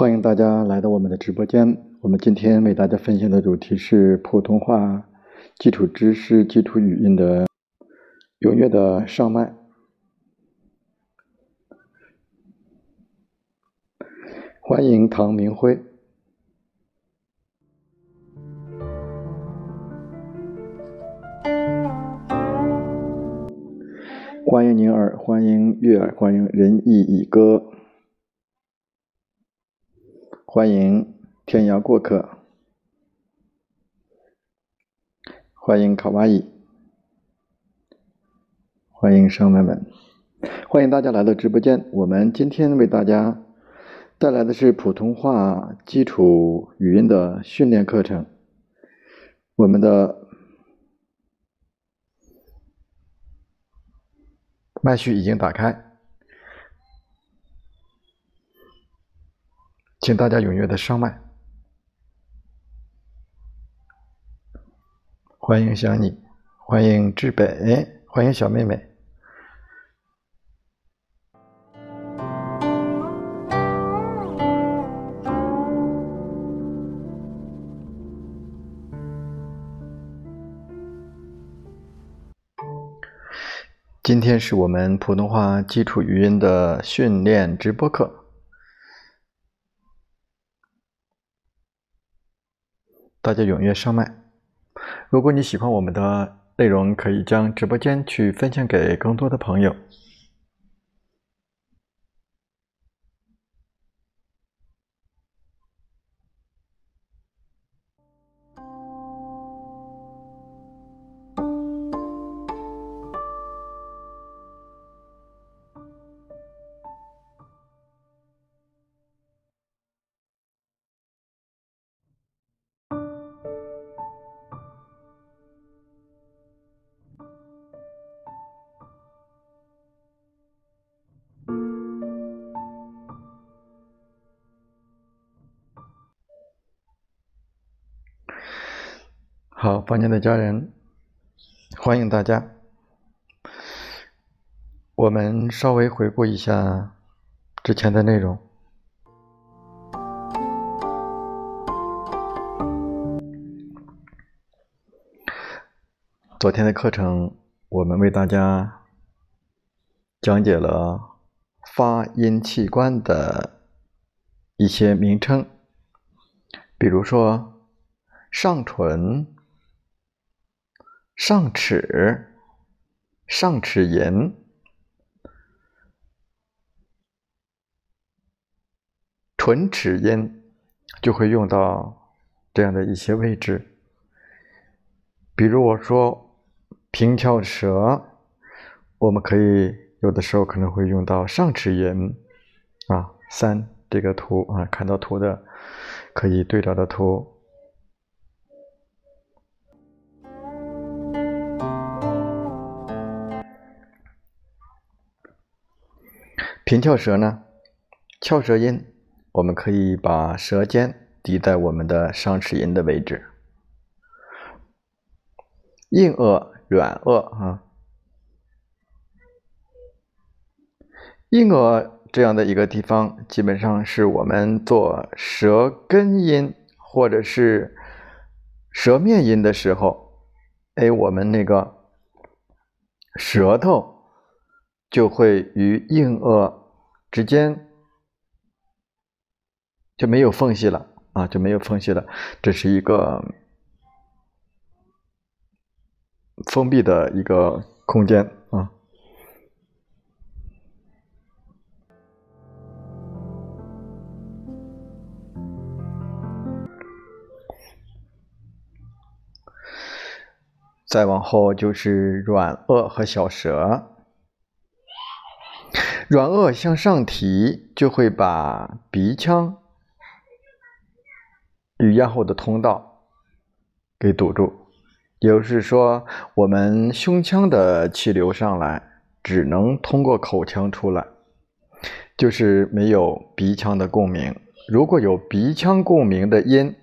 欢迎大家来到我们的直播间。我们今天为大家分享的主题是普通话基础知识、基础语音的踊跃的上麦。欢迎唐明辉，欢迎宁儿，欢迎月儿，欢迎仁义乙哥，欢迎天涯过客，欢迎卡哇伊，欢迎上麦们，欢迎大家来到直播间。我们今天为大家。带来的是普通话基础语音的训练课程。我们的麦序已经打开，请大家踊跃的上麦。欢迎想你，欢迎志北，欢迎小妹妹。今天是我们普通话基础语音的训练直播课，大家踊跃上麦。如果你喜欢我们的内容，可以将直播间去分享给更多的朋友。亲爱的家人，欢迎大家。我们稍微回顾一下之前的内容。昨天的课程，我们为大家讲解了发音器官的一些名称，比如说上唇。上齿、上齿龈、唇齿音，就会用到这样的一些位置。比如我说平翘舌，我们可以有的时候可能会用到上齿龈啊。三这个图啊，看到图的可以对照的图。平翘舌呢，翘舌音，我们可以把舌尖抵在我们的上齿龈的位置。硬腭、软腭啊，硬腭这样的一个地方，基本上是我们做舌根音或者是舌面音的时候，哎，我们那个舌头就会与硬腭。之间就没有缝隙了啊，就没有缝隙了。这是一个封闭的一个空间啊。再往后就是软腭和小舌。软腭向上提，就会把鼻腔与咽喉的通道给堵住，也就是说，我们胸腔的气流上来只能通过口腔出来，就是没有鼻腔的共鸣。如果有鼻腔共鸣的音，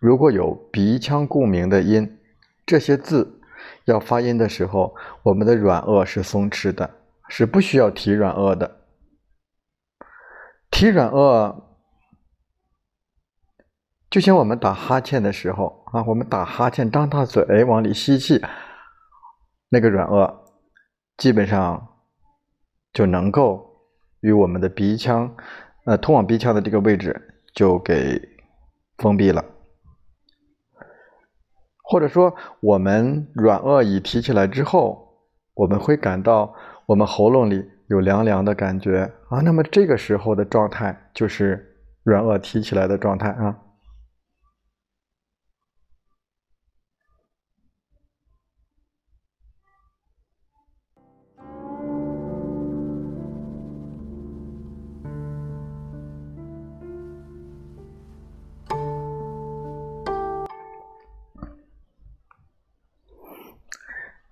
如果有鼻腔共鸣的音，这些字要发音的时候，我们的软腭是松弛的。是不需要提软腭的，提软腭，就像我们打哈欠的时候啊，我们打哈欠，张大嘴往里吸气，那个软腭基本上就能够与我们的鼻腔，呃，通往鼻腔的这个位置就给封闭了。或者说，我们软腭一提起来之后，我们会感到我们喉咙里有凉凉的感觉啊。那么这个时候的状态就是软腭提起来的状态啊。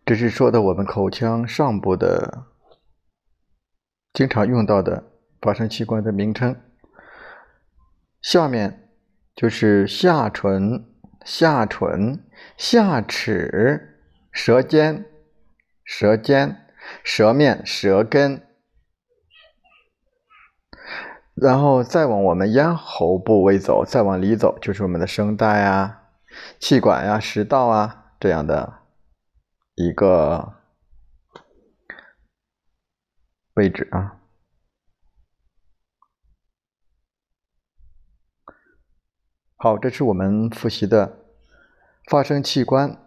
这是说的我们口腔上部的经常用到的发声器官的名称。下面就是下唇、下唇、下齿、舌尖、舌尖、舌面、舌根，然后再往我们咽喉部位走，再往里走就是我们的声带啊、气管呀、食道啊这样的。一个位置啊，好，这是我们复习的发生器官。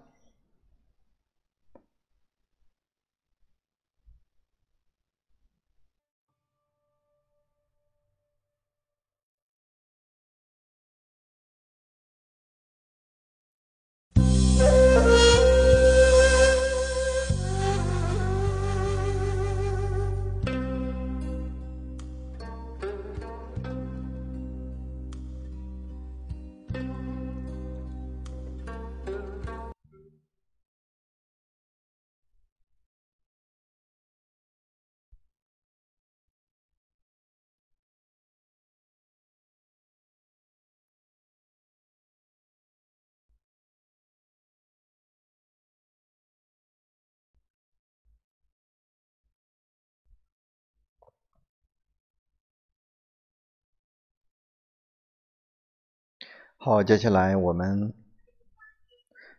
好，接下来我们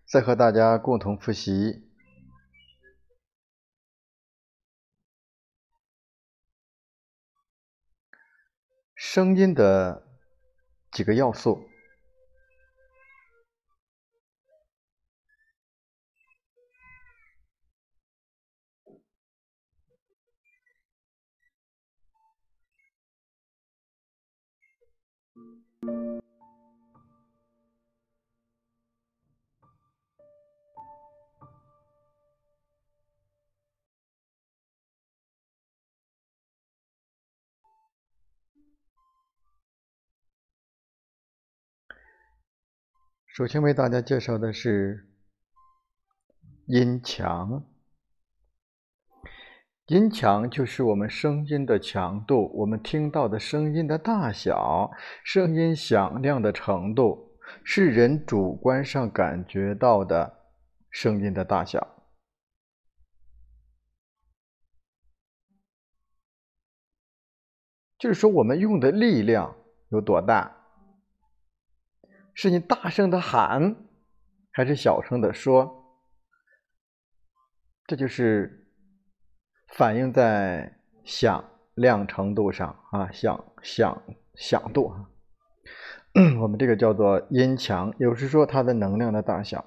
再和大家共同复习声音的几个要素。首先为大家介绍的是音强。音强就是我们声音的强度，我们听到的声音的大小，声音响亮的程度，是人主观上感觉到的声音的大小。就是说，我们用的力量有多大。是你大声的喊，还是小声的说？这就是反映在响亮程度上啊，响响响度啊。我们这个叫做音强，也就是说它的能量的大小。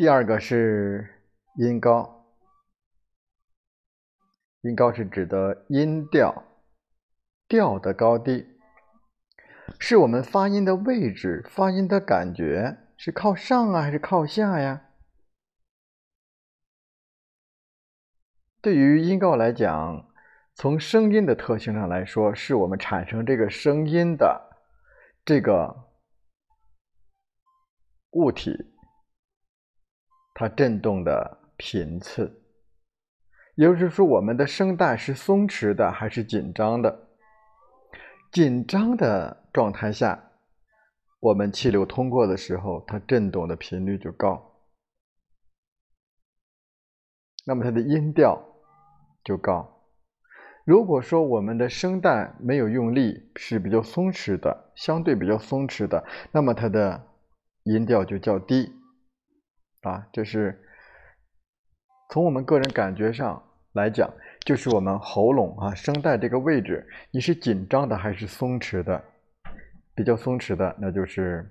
第二个是音高，音高是指的音调调的高低，是我们发音的位置、发音的感觉是靠上啊还是靠下呀？对于音高来讲，从声音的特性上来说，是我们产生这个声音的这个物体。它振动的频次，也就是说，我们的声带是松弛的还是紧张的？紧张的状态下，我们气流通过的时候，它振动的频率就高，那么它的音调就高。如果说我们的声带没有用力，是比较松弛的，相对比较松弛的，那么它的音调就较低。啊，这是从我们个人感觉上来讲，就是我们喉咙啊声带这个位置，你是紧张的还是松弛的？比较松弛的，那就是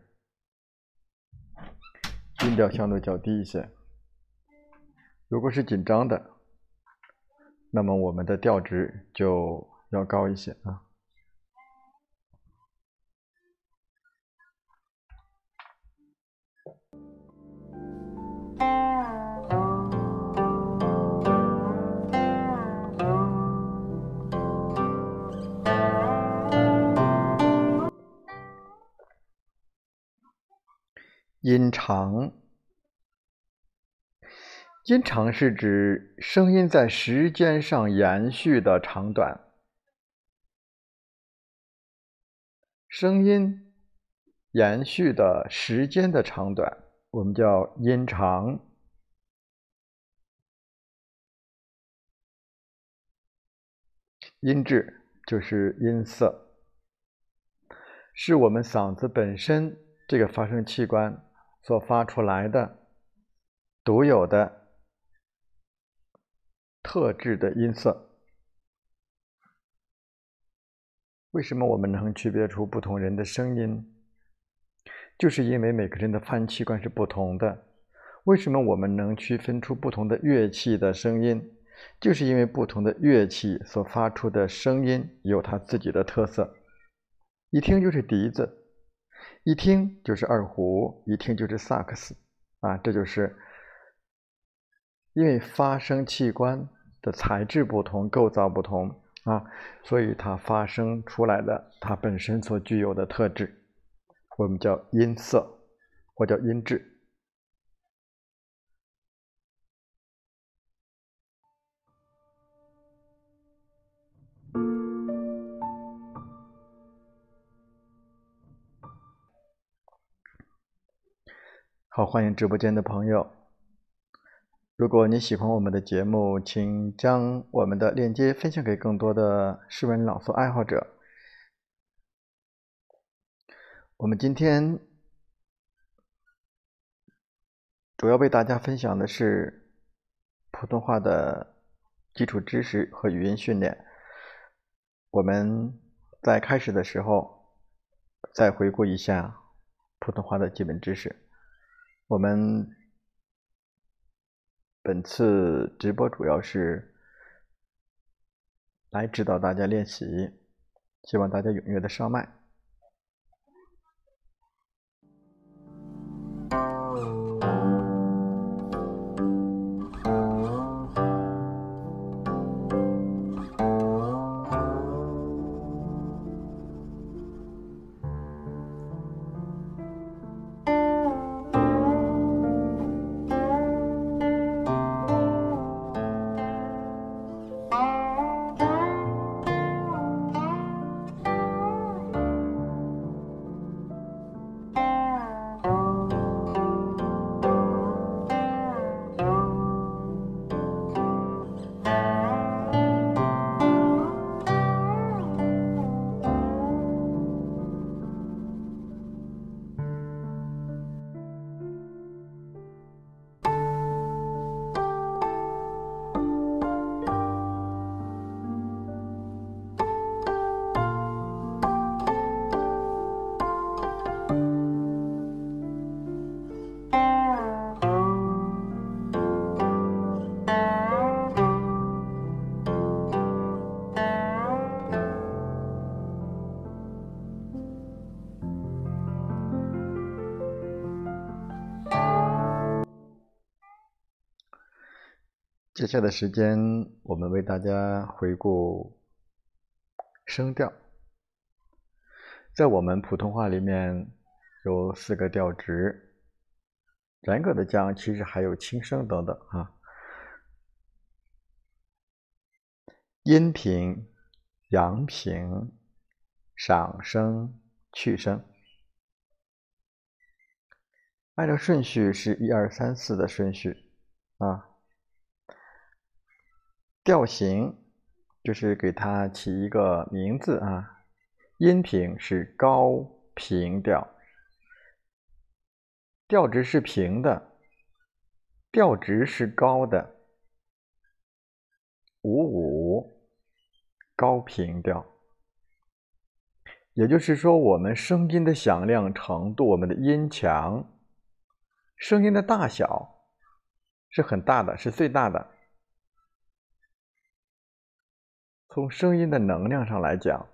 音调相对较低一些。如果是紧张的，那么我们的调值就要高一些啊。音长，音长是指声音在时间上延续的长短。声音延续的时间的长短，我们叫音长。音质就是音色，是我们嗓子本身这个发声器官。所发出来的独有的特质的音色，为什么我们能区别出不同人的声音？就是因为每个人的发音器官是不同的。为什么我们能区分出不同的乐器的声音？就是因为不同的乐器所发出的声音有它自己的特色，一听就是笛子。一听就是二胡，一听就是萨克斯，啊，这就是因为发声器官的材质不同、构造不同啊，所以它发声出来的它本身所具有的特质，我们叫音色，或叫音质。好，欢迎直播间的朋友。如果你喜欢我们的节目，请将我们的链接分享给更多的诗文朗诵爱好者。我们今天主要为大家分享的是普通话的基础知识和语音训练。我们在开始的时候再回顾一下普通话的基本知识。我们本次直播主要是来指导大家练习，希望大家踊跃的上麦。接下来的时间，我们为大家回顾声调。在我们普通话里面有四个调值，严格的讲，其实还有轻声等等啊。阴平、阳平、上声、去声。按照顺序是一二三四的顺序啊。调型就是给它起一个名字啊。音平是高平调，调值是平的，调值是高的。五五高平调，也就是说，我们声音的响亮程度，我们的音强，声音的大小是很大的，是最大的。从声音的能量上来讲。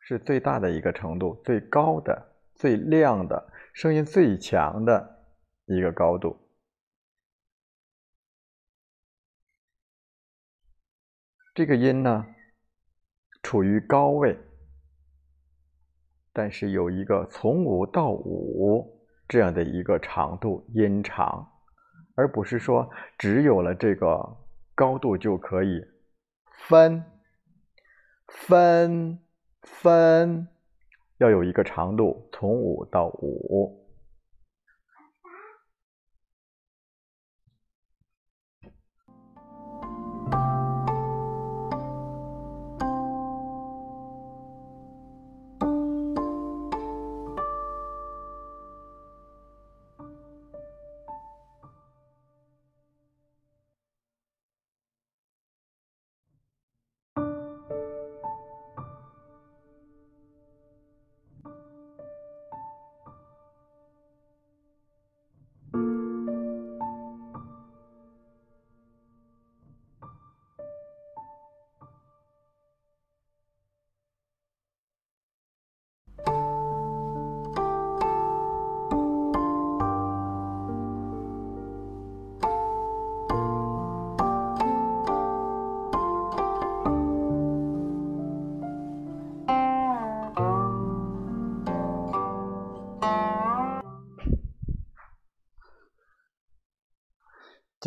是最大的一个程度，最高的、最亮的声音最强的一个高度。这个音呢，处于高位，但是有一个从五到五这样的一个长度音长，而不是说只有了这个高度就可以分分。分要有一个长度，从五到五。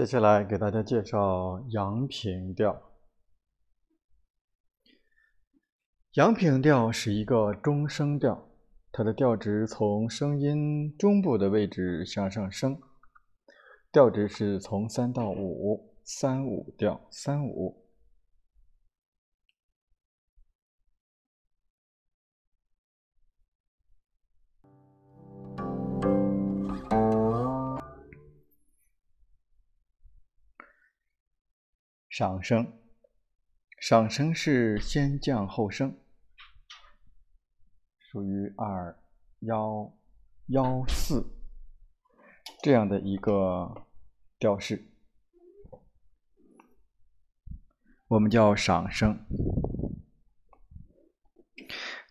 接下来给大家介绍阳平调。阳平调是一个中声调，它的调值从声音中部的位置向上升，调值是从三到五，三五调，三五。上升，上升是先降后升，属于二幺幺四这样的一个调式，我们叫上升。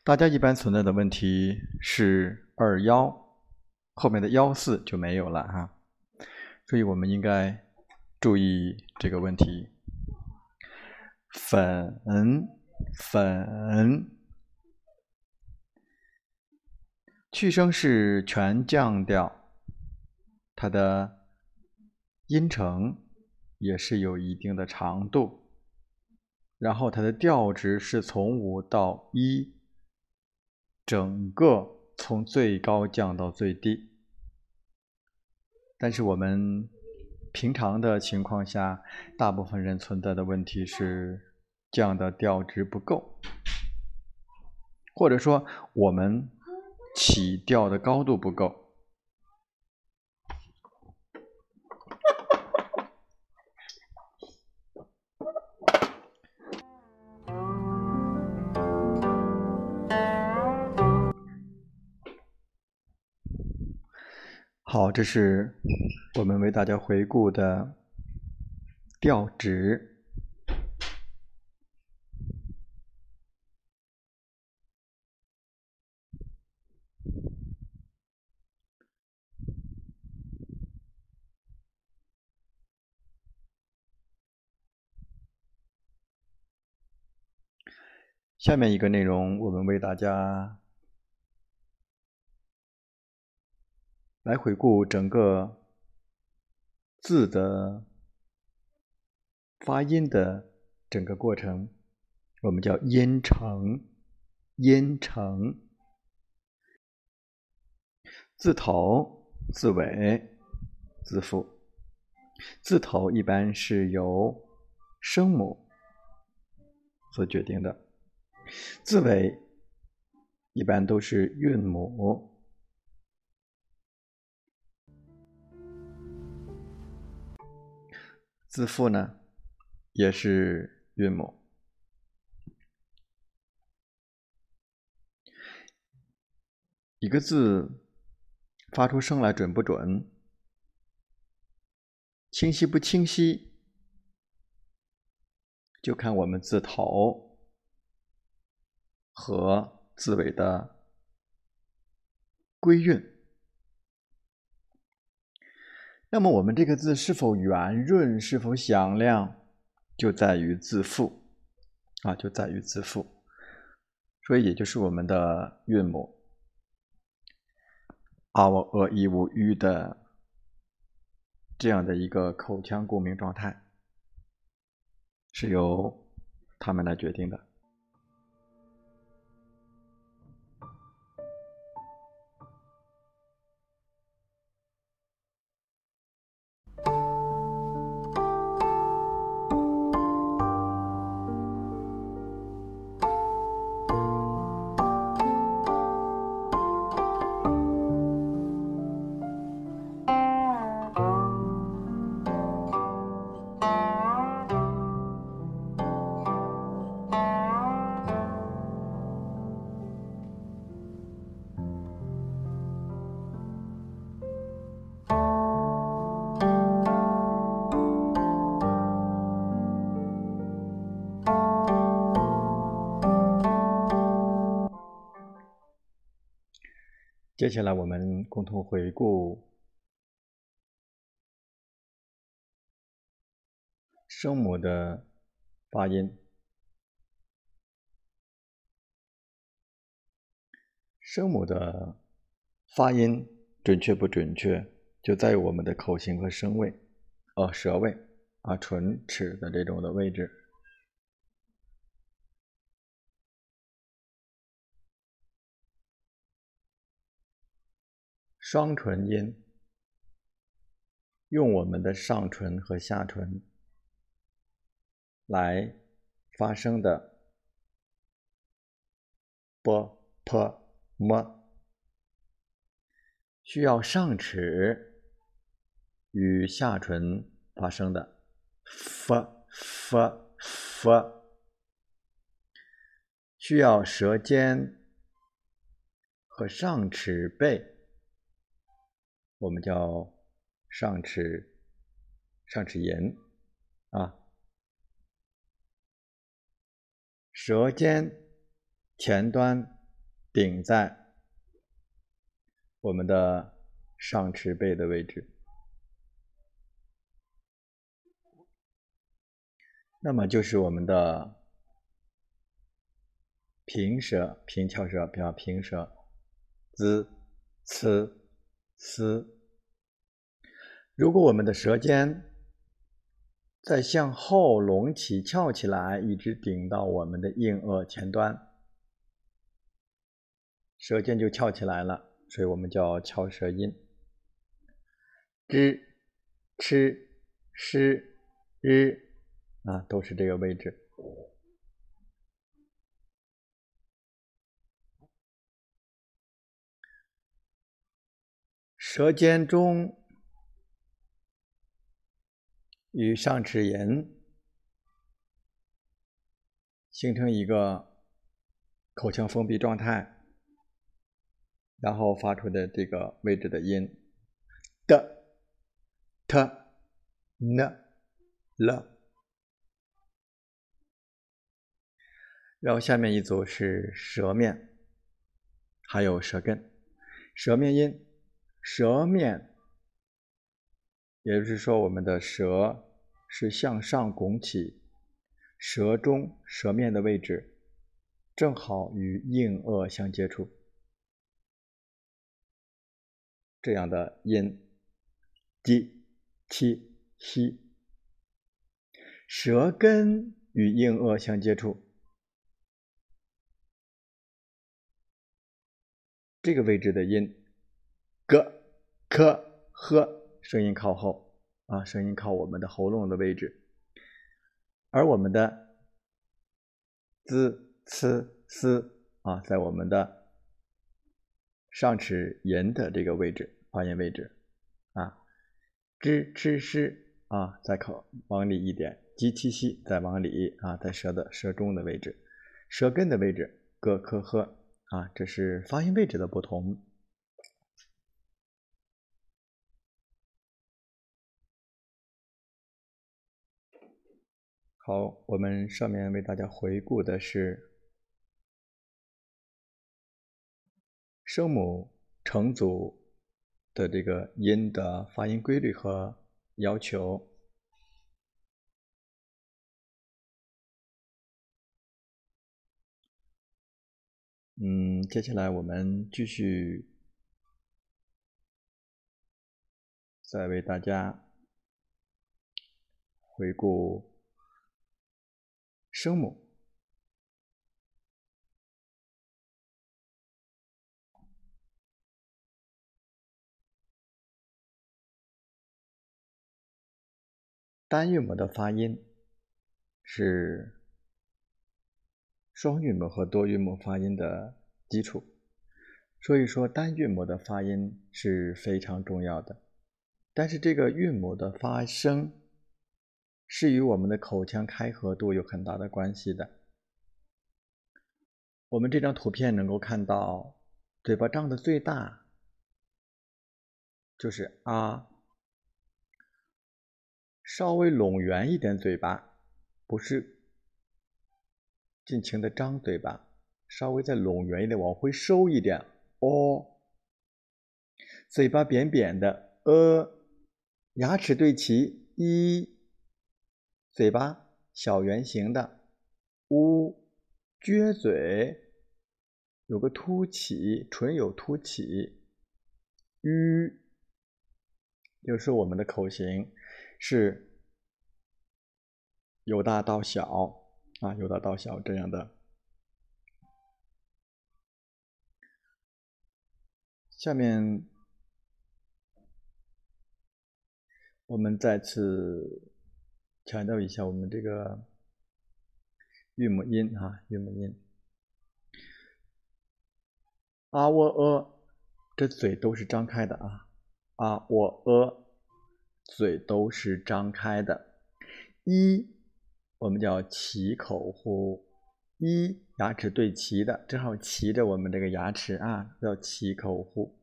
大家一般存在的问题是二幺后面的幺四就没有了哈，所以我们应该注意这个问题。粉粉，去声是全降调，它的音程也是有一定的长度，然后它的调值是从五到一，整个从最高降到最低，但是我们。平常的情况下，大部分人存在的问题是降的调值不够，或者说我们起调的高度不够。好，这是我们为大家回顾的调值。下面一个内容，我们为大家。来回顾整个字的发音的整个过程，我们叫音程、音程。字头、字尾、字腹。字头一般是由声母所决定的，字尾一般都是韵母，字腹呢也是韵母。一个字。发出声来准不准？清晰不清晰？就看我们字头和字尾的归韵。那么我们这个字是否圆润，是否响亮，就在于字腹啊，就在于字腹。所以也就是我们的韵母。啊，我呃一无吁的这样的一个口腔共鸣状态，是由他们来决定的。接下来，我们共同回顾声母的发音。声母的发音准确不准确，就在于我们的口型和声位，呃，舌位啊，唇齿的这种的位置。双唇音，用我们的上唇和下唇来发声的，b、p、m，需要上齿与下唇发声的，f、f、f，需要舌尖和上齿背。我们叫上齿上齿龈啊，舌尖前端顶在我们的上齿背的位置，那么就是我们的平舌、平翘舌，比较平舌，z、c。丝，如果我们的舌尖在向后隆起、翘起来，一直顶到我们的硬腭前端，舌尖就翘起来了，所以我们叫翘舌音。知、吃、诗、日啊，都是这个位置。舌尖中与上齿龈形成一个口腔封闭状态，然后发出的这个位置的音的、t、n、l，然后下面一组是舌面，还有舌根，舌面音。舌面，也就是说，我们的舌是向上拱起，舌中、舌面的位置正好与硬腭相接触，这样的音，d、t、x，舌根与硬腭相接触。这个位置的音，g、k、h，声音靠后啊，声音靠我们的喉咙的位置，而我们的 z、c、s 啊，在我们的上齿龈的这个位置，发音位置啊 zhchs 啊，再靠往里一点，j、q、x 再往里啊，在舌的舌中的位置，舌根的位置，g、k、h。啊，这是发音位置的不同。好，我们上面为大家回顾的是声母成组的这个音的发音规律和要求。嗯，接下来我们继续再为大家回顾声母。单韵母的发音是。双韵母和多韵母发音的基础，所以说单韵母的发音是非常重要的。但是这个韵母的发声是与我们的口腔开合度有很大的关系的。我们这张图片能够看到，嘴巴张的最大就是啊，稍微拢圆一点嘴巴，不是。尽情的张嘴巴，稍微再拢圆一点，往回收一点。哦，嘴巴扁扁的。呃，牙齿对齐。一，嘴巴小圆形的。乌，撅嘴，有个凸起，唇有凸起。吁，就是我们的口型是由大到小。啊，由大到小这样的。下面我们再次强调一下我们这个韵母音啊，韵母音。啊、喔、呃，这嘴都是张开的啊。啊、喔、呃，嘴都是张开的。一。我们叫齐口呼，一牙齿对齐的，正好齐着我们这个牙齿啊，叫齐口呼。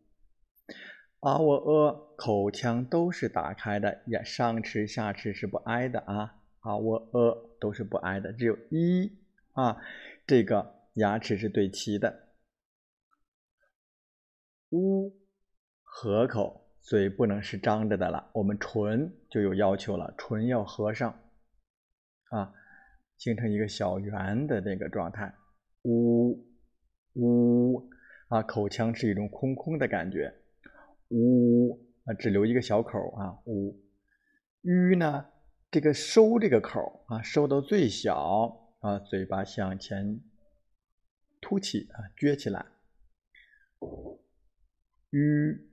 啊喔呃，口腔都是打开的，呀，上齿下齿是不挨的啊。啊喔呃都是不挨的，只有一啊，这个牙齿是对齐的。呜，合口，嘴不能是张着的了，我们唇就有要求了，唇要合上。啊，形成一个小圆的那个状态，呜呜啊，口腔是一种空空的感觉，呜啊，只留一个小口啊，呜，吁呢，这个收这个口啊，收到最小啊，嘴巴向前凸起啊，撅起来，吁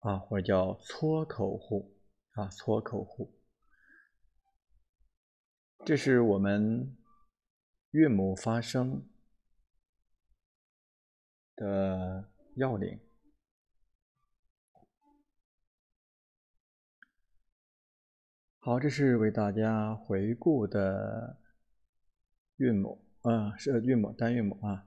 啊，或者叫搓口呼啊，搓口呼。这是我们韵母发声的要领。好，这是为大家回顾的韵母啊，是韵母单韵母啊。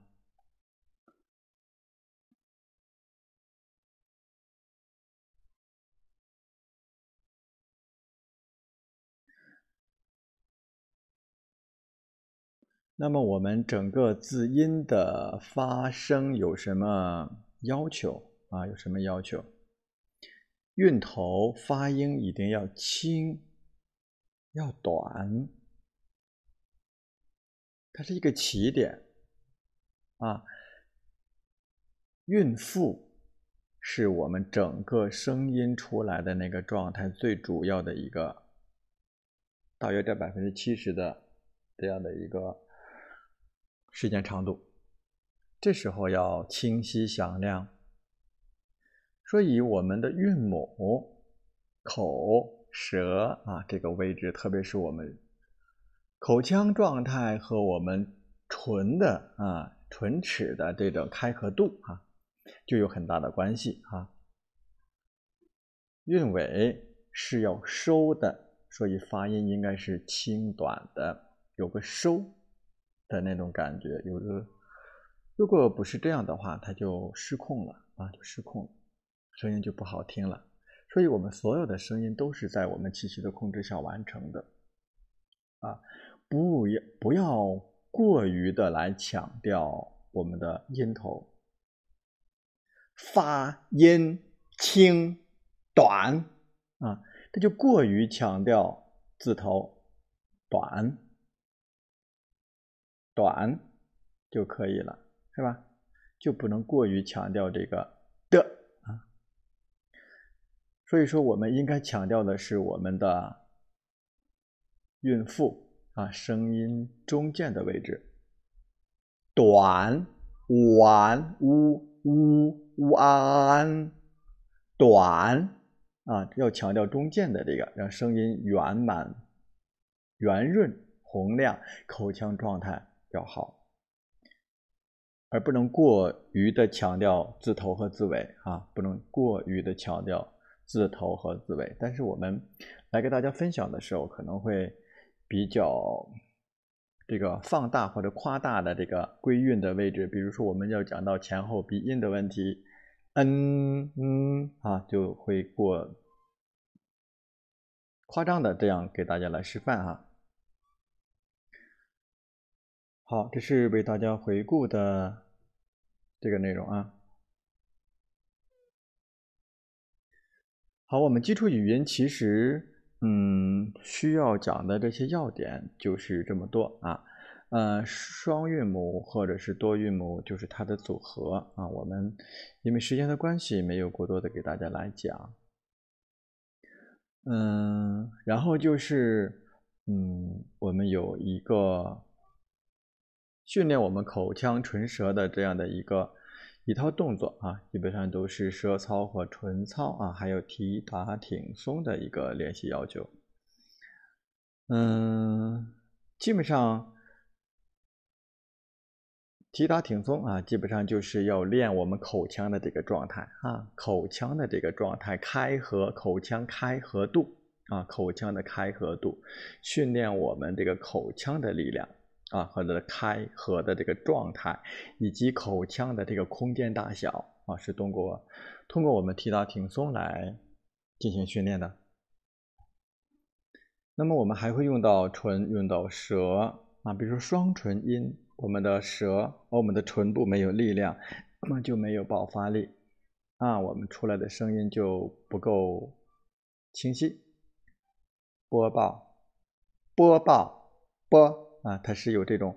那么我们整个字音的发声有什么要求啊？有什么要求？韵头发音一定要轻，要短，它是一个起点啊。韵腹是我们整个声音出来的那个状态最主要的一个，大约占百分之七十的这样的一个。时间长度，这时候要清晰响亮。所以我们的韵母、口、舌啊这个位置，特别是我们口腔状态和我们唇的啊唇齿的这种开合度啊，就有很大的关系啊。韵尾是要收的，所以发音应该是轻短的，有个收的那种感觉。有个，如果不是这样的话，它就失控了啊，就失控了。声音就不好听了，所以我们所有的声音都是在我们气息的控制下完成的，啊，不要不要过于的来强调我们的音头，发音轻短啊，这就过于强调字头短短就可以了，是吧？就不能过于强调这个的。所以说，我们应该强调的是我们的孕妇啊，声音中间的位置，短、晚、呜、呜、呜、安，短啊，要强调中间的这个，让声音圆满、圆润、洪亮，口腔状态要好，而不能过于的强调字头和字尾啊，不能过于的强调。字头和字尾，但是我们来给大家分享的时候，可能会比较这个放大或者夸大的这个归韵的位置。比如说，我们要讲到前后鼻音的问题，嗯嗯啊，就会过夸张的这样给大家来示范哈。好，这是为大家回顾的这个内容啊。好，我们基础语音其实，嗯，需要讲的这些要点就是这么多啊。呃，双韵母或者是多韵母，就是它的组合啊。我们因为时间的关系，没有过多的给大家来讲。嗯，然后就是，嗯，我们有一个训练我们口腔唇舌的这样的一个。一套动作啊，基本上都是舌操和唇操啊，还有提打挺松的一个练习要求。嗯，基本上提打挺松啊，基本上就是要练我们口腔的这个状态啊，口腔的这个状态开合，口腔开合度啊，口腔的开合度，训练我们这个口腔的力量。啊，或者开合的这个状态，以及口腔的这个空间大小啊，是通过通过我们提打挺松来进行训练的。那么我们还会用到唇，用到舌啊，比如说双唇音，我们的舌和我们的唇部没有力量，那么就没有爆发力啊，我们出来的声音就不够清晰。播报，播报，播。啊，它是有这种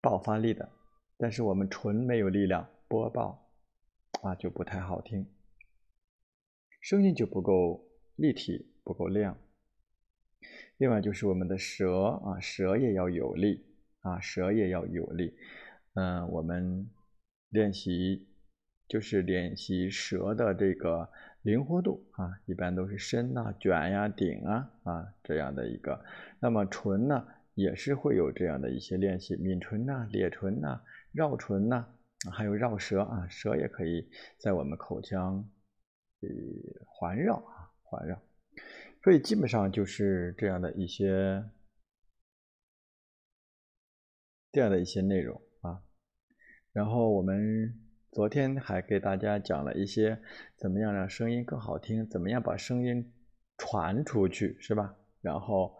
爆发力的，但是我们唇没有力量播报，啊就不太好听，声音就不够立体，不够亮。另外就是我们的舌啊，舌也要有力啊，舌也要有力。嗯，我们练习就是练习舌的这个灵活度啊，一般都是伸呐、卷呀、顶啊啊这样的一个。那么唇呢？也是会有这样的一些练习，抿唇呐、咧唇呐、绕唇呐，还有绕舌啊，舌也可以在我们口腔呃环绕啊，环绕。所以基本上就是这样的一些这样的一些内容啊。然后我们昨天还给大家讲了一些怎么样让声音更好听，怎么样把声音传出去，是吧？然后。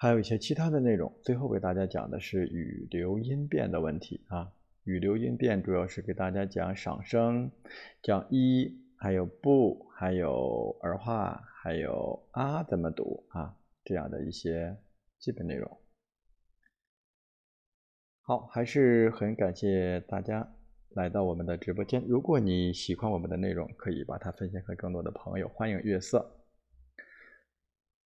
还有一些其他的内容，最后给大家讲的是语流音变的问题啊。语流音变主要是给大家讲赏声，讲一，还有不，还有儿化，还有啊怎么读啊这样的一些基本内容。好，还是很感谢大家来到我们的直播间。如果你喜欢我们的内容，可以把它分享给更多的朋友。欢迎月色。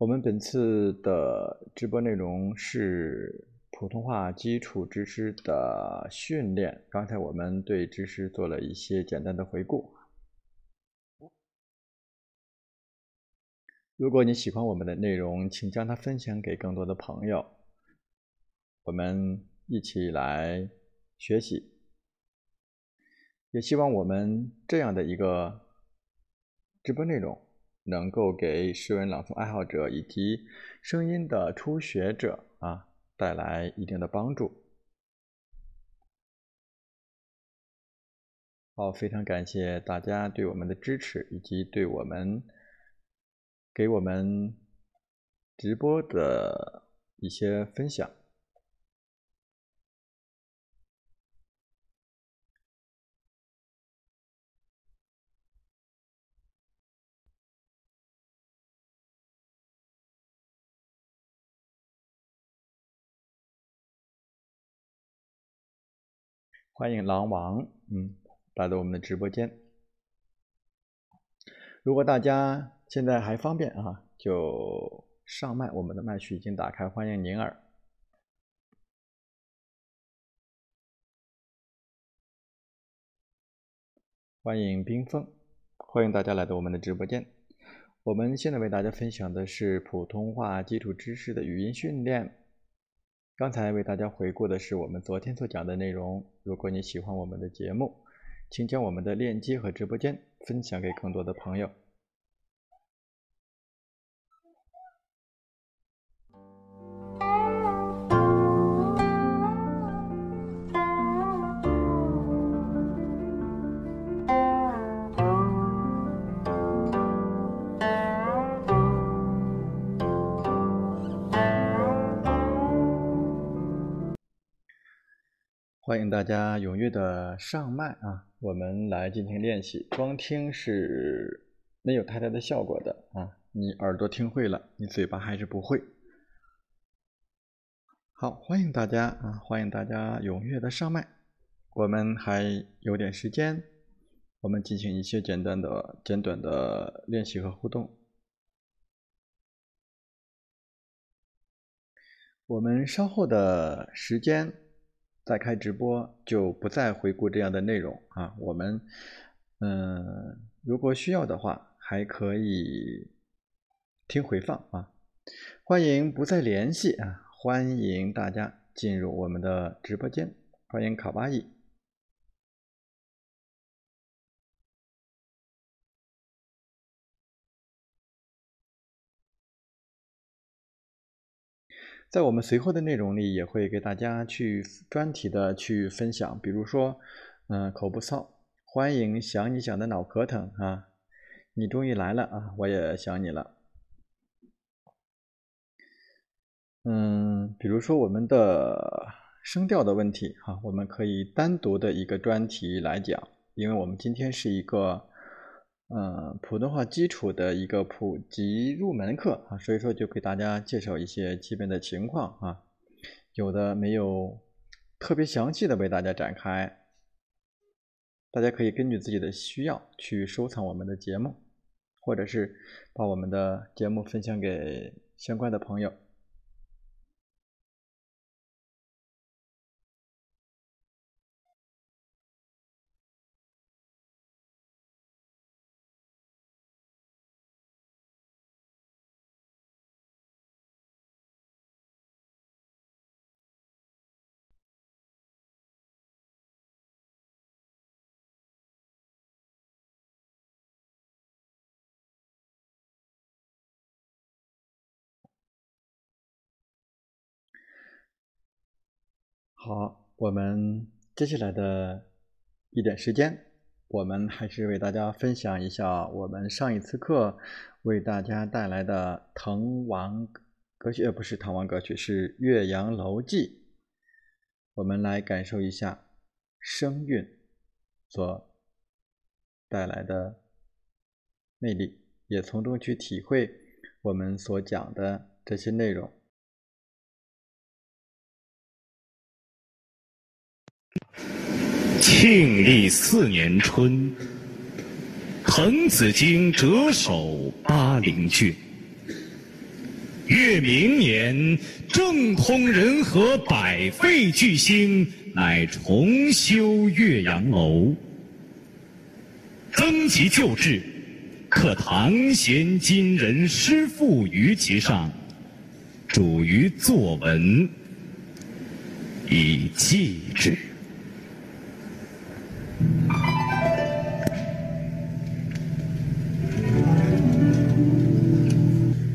我们本次的直播内容是普通话基础知识的训练。刚才我们对知识做了一些简单的回顾。如果你喜欢我们的内容，请将它分享给更多的朋友，我们一起来学习。也希望我们这样的一个直播内容。能够给诗文朗诵爱好者以及声音的初学者啊带来一定的帮助。好，非常感谢大家对我们的支持，以及对我们给我们直播的一些分享。欢迎狼王，嗯，来到我们的直播间。如果大家现在还方便啊，就上麦，我们的麦序已经打开。欢迎宁儿，欢迎冰峰，欢迎大家来到我们的直播间。我们现在为大家分享的是普通话基础知识的语音训练。刚才为大家回顾的是我们昨天所讲的内容。如果你喜欢我们的节目，请将我们的链接和直播间分享给更多的朋友。欢迎大家踊跃的上麦啊！我们来进行练习。光听是没有太大的效果的啊！你耳朵听会了，你嘴巴还是不会。好，欢迎大家啊！欢迎大家踊跃的上麦。我们还有点时间，我们进行一些简单的、简短的练习和互动。我们稍后的时间。再开直播就不再回顾这样的内容啊，我们嗯，如果需要的话还可以听回放啊。欢迎不再联系啊，欢迎大家进入我们的直播间，欢迎卡巴伊。在我们随后的内容里，也会给大家去专题的去分享，比如说，嗯，口部操，欢迎想你想的脑壳疼啊，你终于来了啊，我也想你了。嗯，比如说我们的声调的问题哈，我们可以单独的一个专题来讲，因为我们今天是一个。嗯，普通话基础的一个普及入门课啊，所以说就给大家介绍一些基本的情况啊，有的没有特别详细的为大家展开，大家可以根据自己的需要去收藏我们的节目，或者是把我们的节目分享给相关的朋友。好，我们接下来的一点时间，我们还是为大家分享一下我们上一次课为大家带来的《滕王阁序》，呃，不是《滕王阁序》，是《岳阳楼记》。我们来感受一下声韵所带来的魅力，也从中去体会我们所讲的这些内容。庆历四年春，滕子京谪守巴陵郡。越明年，政通人和，百废具兴，乃重修岳阳楼，增其旧制，刻唐贤今人诗赋于其上，主于作文，以记之。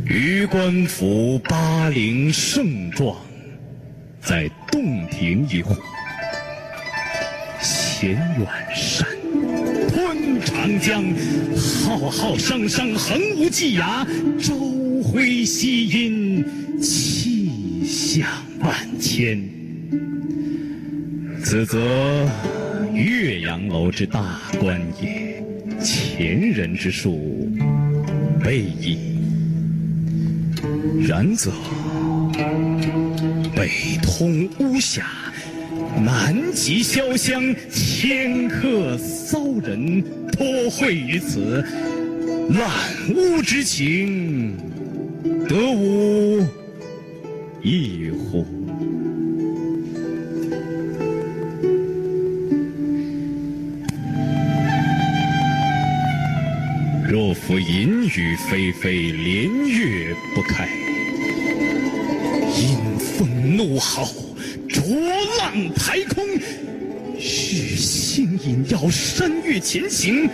榆关府巴陵胜状，在洞庭一户。衔远山，吞长江，浩浩汤汤，横无际涯，朝晖夕阴，气象万千。此则岳阳楼之大观也，前人之述备矣。然则北通巫峡，南极潇湘，迁客骚人多会于此，览物之情，得无异乎？淫雨霏霏，连月不开。阴风怒号，浊浪排空。日星隐曜，山岳前行。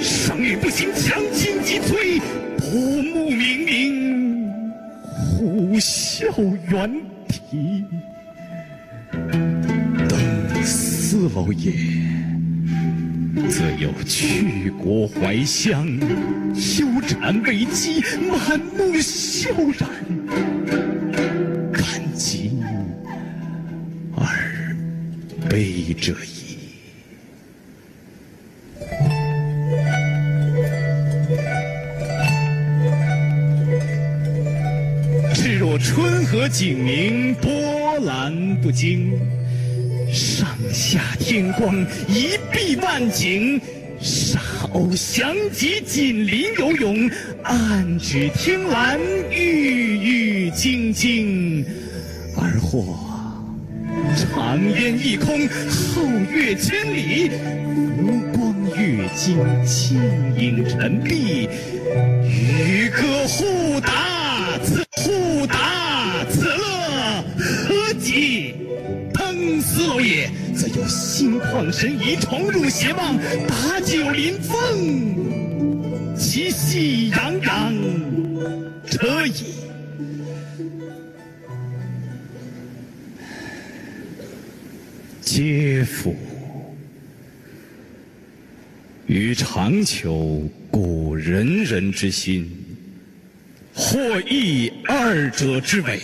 商旅不行，强倾急摧。薄暮冥冥，虎啸猿啼。登斯楼也，则有去国怀乡，忧谗畏讥，满目萧然。感极而悲者矣。至若春和景明，波澜不惊，下天光，一碧万顷。沙鸥翔集，锦鳞游泳，岸芷天蓝，郁郁青青。而或长烟一空，皓月千里，浮光跃金，轻影沉璧，渔歌互答，登斯楼也，则有心旷神怡，重入邪梦，把酒临风，其喜洋洋者矣。嗟夫！予尝求故人人之心，或异二者之为，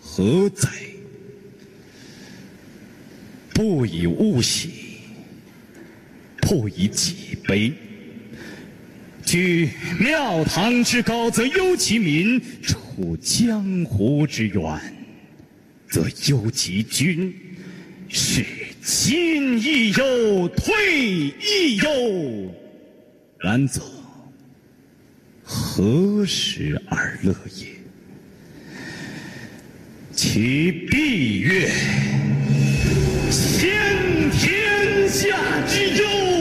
何哉？不以物喜，不以己悲。居庙堂之高则忧其民，处江湖之远则忧其君。是进亦忧，退亦忧。然则何时而乐也？其必曰：先天下之忧。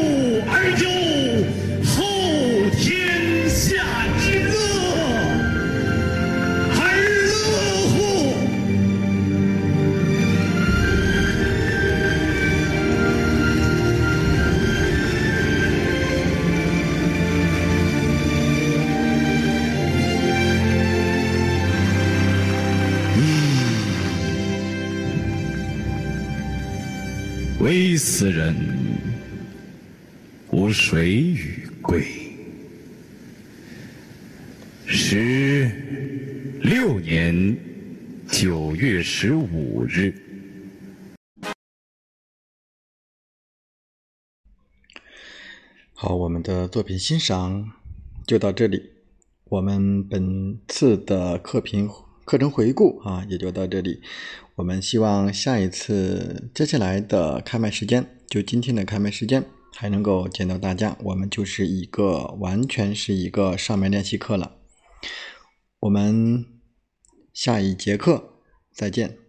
微斯人，吾谁与归？时六年九月十五日。好，我们的作品欣赏就到这里。我们本次的课评课程回顾啊，也就到这里。我们希望下一次接下来的开麦时间，就今天的开麦时间，还能够见到大家。我们就是一个完全是一个上麦练习课了。我们下一节课再见。